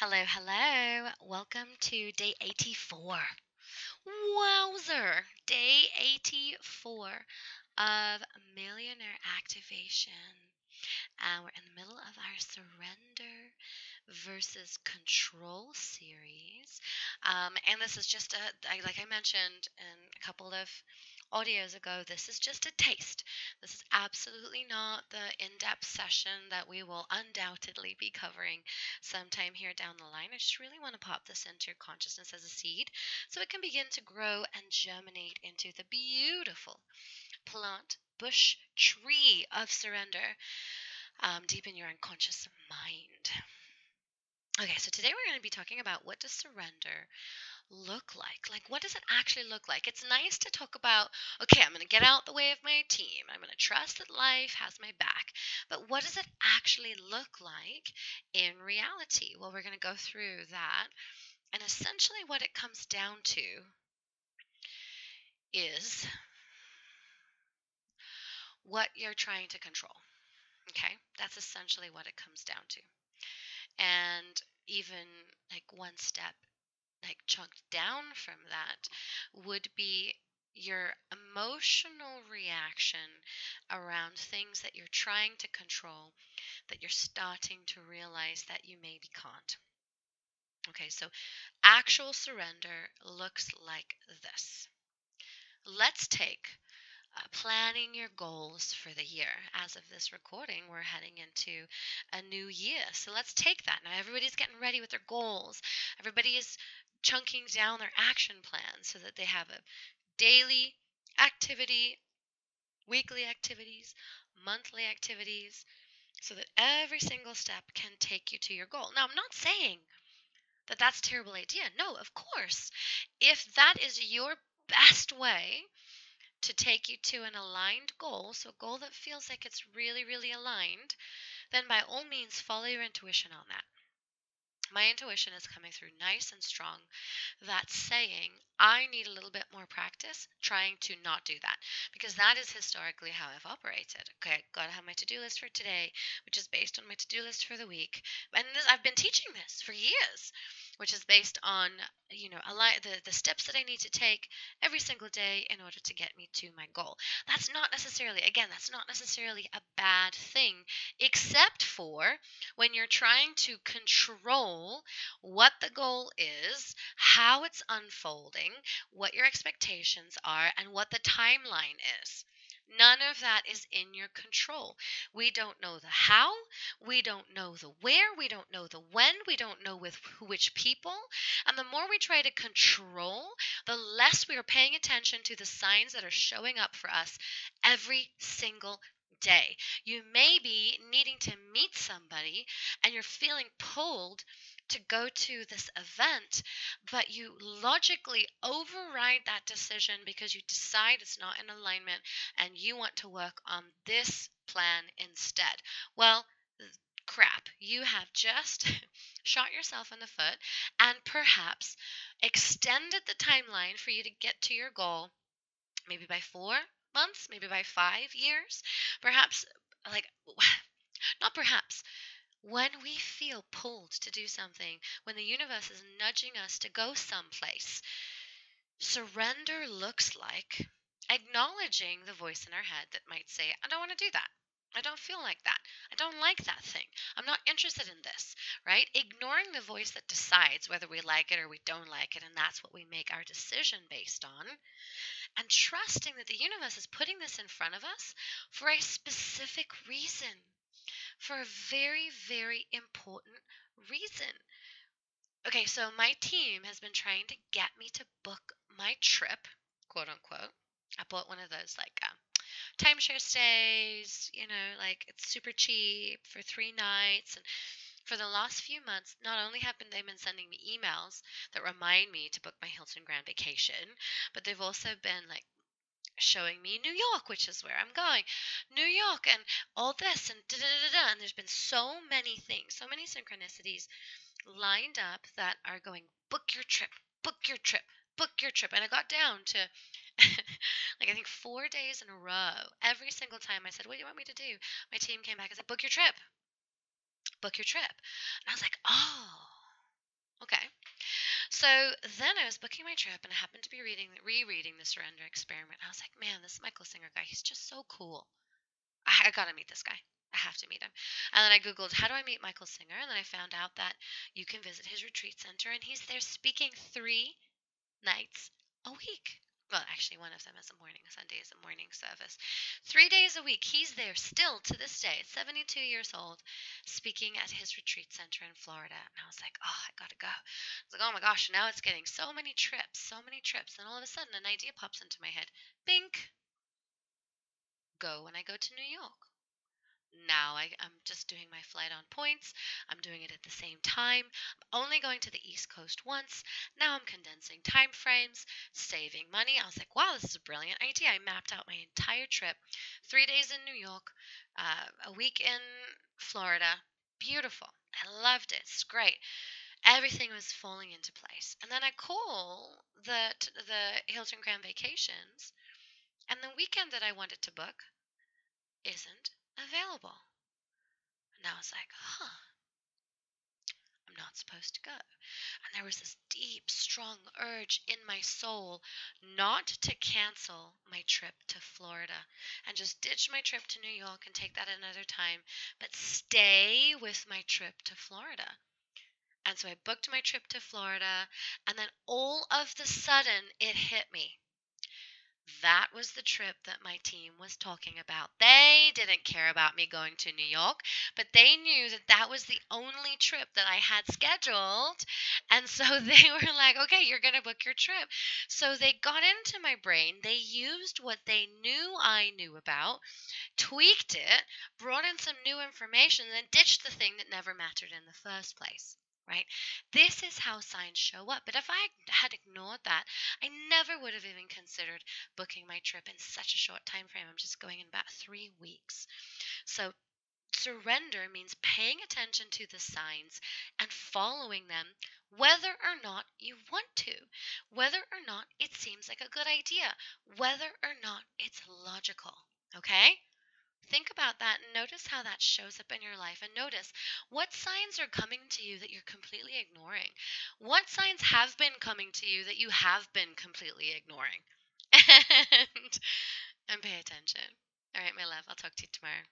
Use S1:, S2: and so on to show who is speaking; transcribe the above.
S1: Hello, hello. Welcome to day 84. Wowzer! Day 84 of Millionaire Activation. And we're in the middle of our surrender versus control series. Um, and this is just a, like I mentioned in a couple of audios ago, this is just a taste. This is absolutely not the in depth session that we will undoubtedly be covering sometime here down the line. I just really want to pop this into your consciousness as a seed so it can begin to grow and germinate into the beautiful plant, bush, tree of surrender um, deep in your unconscious mind. Okay, so today we're going to be talking about what does surrender look like? Like, what does it actually look like? It's nice to talk about, okay, I'm going to get out the way of my team. I'm going to trust that life has my back. But what does it actually look like in reality? Well, we're going to go through that. And essentially, what it comes down to is what you're trying to control. Okay? That's essentially what it comes down to. And even like one step like chunked down from that would be your emotional reaction around things that you're trying to control that you're starting to realize that you maybe can't. Okay, so actual surrender looks like this. Let's take uh, planning your goals for the year. As of this recording, we're heading into a new year. So let's take that. Now, everybody's getting ready with their goals. Everybody is chunking down their action plans so that they have a daily activity, weekly activities, monthly activities, so that every single step can take you to your goal. Now, I'm not saying that that's a terrible idea. No, of course. If that is your best way to take you to an aligned goal, so a goal that feels like it's really, really aligned, then by all means follow your intuition on that my intuition is coming through nice and strong that's saying I need a little bit more practice trying to not do that because that is historically how I've operated. Okay, gotta have my to do list for today, which is based on my to do list for the week. And this, I've been teaching this for years which is based on you know the, the steps that i need to take every single day in order to get me to my goal that's not necessarily again that's not necessarily a bad thing except for when you're trying to control what the goal is how it's unfolding what your expectations are and what the timeline is None of that is in your control. We don't know the how, we don't know the where, we don't know the when, we don't know with which people. And the more we try to control, the less we are paying attention to the signs that are showing up for us every single day. You may be needing to meet somebody and you're feeling pulled to go to this event, but you logically override that decision because you decide it's not in alignment and you want to work on this plan instead. Well, crap, you have just shot yourself in the foot and perhaps extended the timeline for you to get to your goal maybe by four months, maybe by five years, perhaps like not perhaps when we feel pulled to do something, when the universe is nudging us to go someplace, surrender looks like acknowledging the voice in our head that might say, I don't want to do that. I don't feel like that. I don't like that thing. I'm not interested in this, right? Ignoring the voice that decides whether we like it or we don't like it, and that's what we make our decision based on. And trusting that the universe is putting this in front of us for a specific reason for a very, very important reason. Okay, so my team has been trying to get me to book my trip, quote unquote. I bought one of those like uh, timeshare stays, you know, like it's super cheap for three nights. And for the last few months, not only have they been sending me emails that remind me to book my Hilton Grand Vacation, but they've also been like showing me New York, which is where I'm going. New York and all this and da da da da. And there's been so many things, so many synchronicities lined up that are going, book your trip, book your trip, book your trip. And I got down to like I think four days in a row. Every single time I said, What do you want me to do? My team came back and said, Book your trip. Book your trip. And I was like, Oh, okay. So then I was booking my trip, and I happened to be reading, rereading the Surrender Experiment. I was like, man, this Michael Singer guy, he's just so cool. I, I gotta meet this guy. I have to meet him. And then I Googled, how do I meet Michael Singer? And then I found out that you can visit his retreat center, and he's there speaking three nights a week. Well, actually, one of them is a morning. Sunday is a morning service. Three days a week. He's there still to this day, 72 years old, speaking at his retreat center in Florida. And I was like, oh, I gotta go. I was like, oh my gosh, now it's getting so many trips, so many trips. And all of a sudden, an idea pops into my head. Bink. Go when I go to New York now I, am just doing my flight on points. I'm doing it at the same time. I'm only going to the East Coast once. Now I'm condensing time frames, saving money. I was like, wow, this is a brilliant idea. I mapped out my entire trip three days in New York, uh, a week in Florida. Beautiful. I loved it. It's great. Everything was falling into place. And then I call the, the Hilton Grand Vacations, and the weekend that I wanted to book isn't available. And I was like, huh, I'm not supposed to go. And there was this deep, strong urge in my soul not to cancel my trip to Florida and just ditch my trip to New York and take that another time, but stay with my trip to Florida. And so I booked my trip to Florida, and then all of the sudden it hit me that was the trip that my team was talking about. They didn't care about me going to New York, but they knew that that was the only trip that I had scheduled. And so they were like, okay, you're going to book your trip. So they got into my brain. They used what they knew I knew about, tweaked it, brought in some new information, and then ditched the thing that never mattered in the first place right? This is how signs show up. But if I had ignored that, I never would have even considered booking my trip in such a short time frame. I'm just going in about three weeks. So surrender means paying attention to the signs and following them whether or not you want to, whether or not it seems like a good idea, whether or not it's logical. Okay? Think about that and notice how that shows up in your life and notice what signs are coming to you that you're completely ignoring. What signs have been coming to you that you have been completely ignoring. and, and pay attention. All right, my love, I'll talk to you tomorrow.